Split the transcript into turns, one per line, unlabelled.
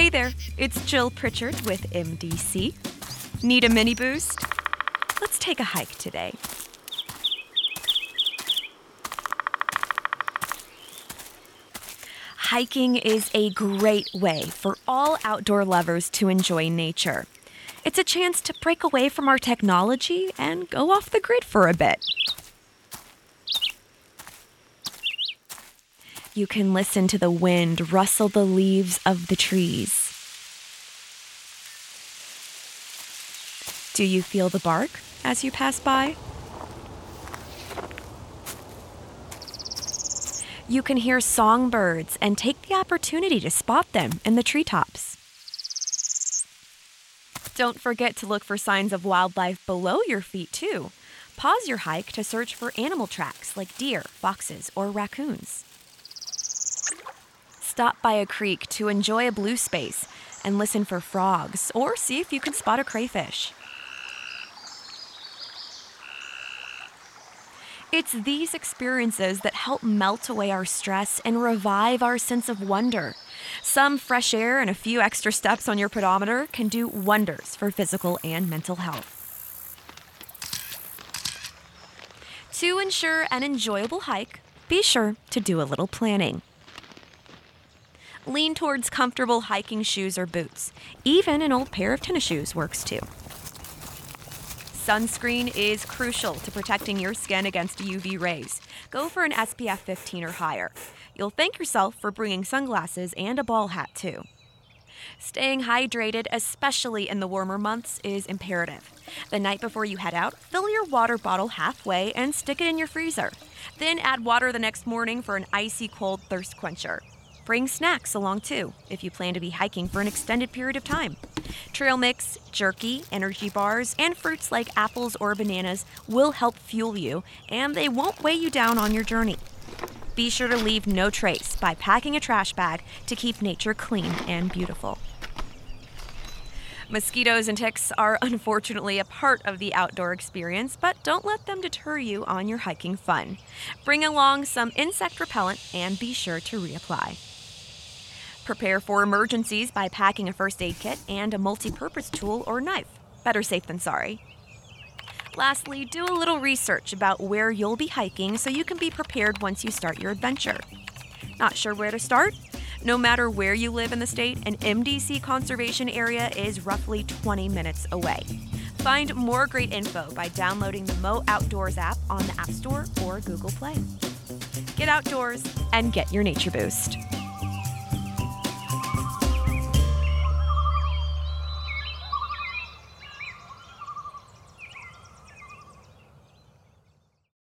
Hey there, it's Jill Pritchard with MDC. Need a mini boost? Let's take a hike today. Hiking is a great way for all outdoor lovers to enjoy nature. It's a chance to break away from our technology and go off the grid for a bit. You can listen to the wind rustle the leaves of the trees. Do you feel the bark as you pass by? You can hear songbirds and take the opportunity to spot them in the treetops. Don't forget to look for signs of wildlife below your feet, too. Pause your hike to search for animal tracks like deer, foxes, or raccoons. Stop by a creek to enjoy a blue space and listen for frogs or see if you can spot a crayfish. It's these experiences that help melt away our stress and revive our sense of wonder. Some fresh air and a few extra steps on your pedometer can do wonders for physical and mental health. To ensure an enjoyable hike, be sure to do a little planning. Lean towards comfortable hiking shoes or boots. Even an old pair of tennis shoes works too. Sunscreen is crucial to protecting your skin against UV rays. Go for an SPF 15 or higher. You'll thank yourself for bringing sunglasses and a ball hat, too. Staying hydrated, especially in the warmer months, is imperative. The night before you head out, fill your water bottle halfway and stick it in your freezer. Then add water the next morning for an icy cold thirst quencher. Bring snacks along too if you plan to be hiking for an extended period of time. Trail mix, jerky, energy bars, and fruits like apples or bananas will help fuel you, and they won't weigh you down on your journey. Be sure to leave no trace by packing a trash bag to keep nature clean and beautiful. Mosquitoes and ticks are unfortunately a part of the outdoor experience, but don't let them deter you on your hiking fun. Bring along some insect repellent and be sure to reapply. Prepare for emergencies by packing a first aid kit and a multi purpose tool or knife. Better safe than sorry. Lastly, do a little research about where you'll be hiking so you can be prepared once you start your adventure. Not sure where to start? No matter where you live in the state, an MDC conservation area is roughly 20 minutes away. Find more great info by downloading the Mo Outdoors app on the App Store or Google Play. Get outdoors and get your nature boost.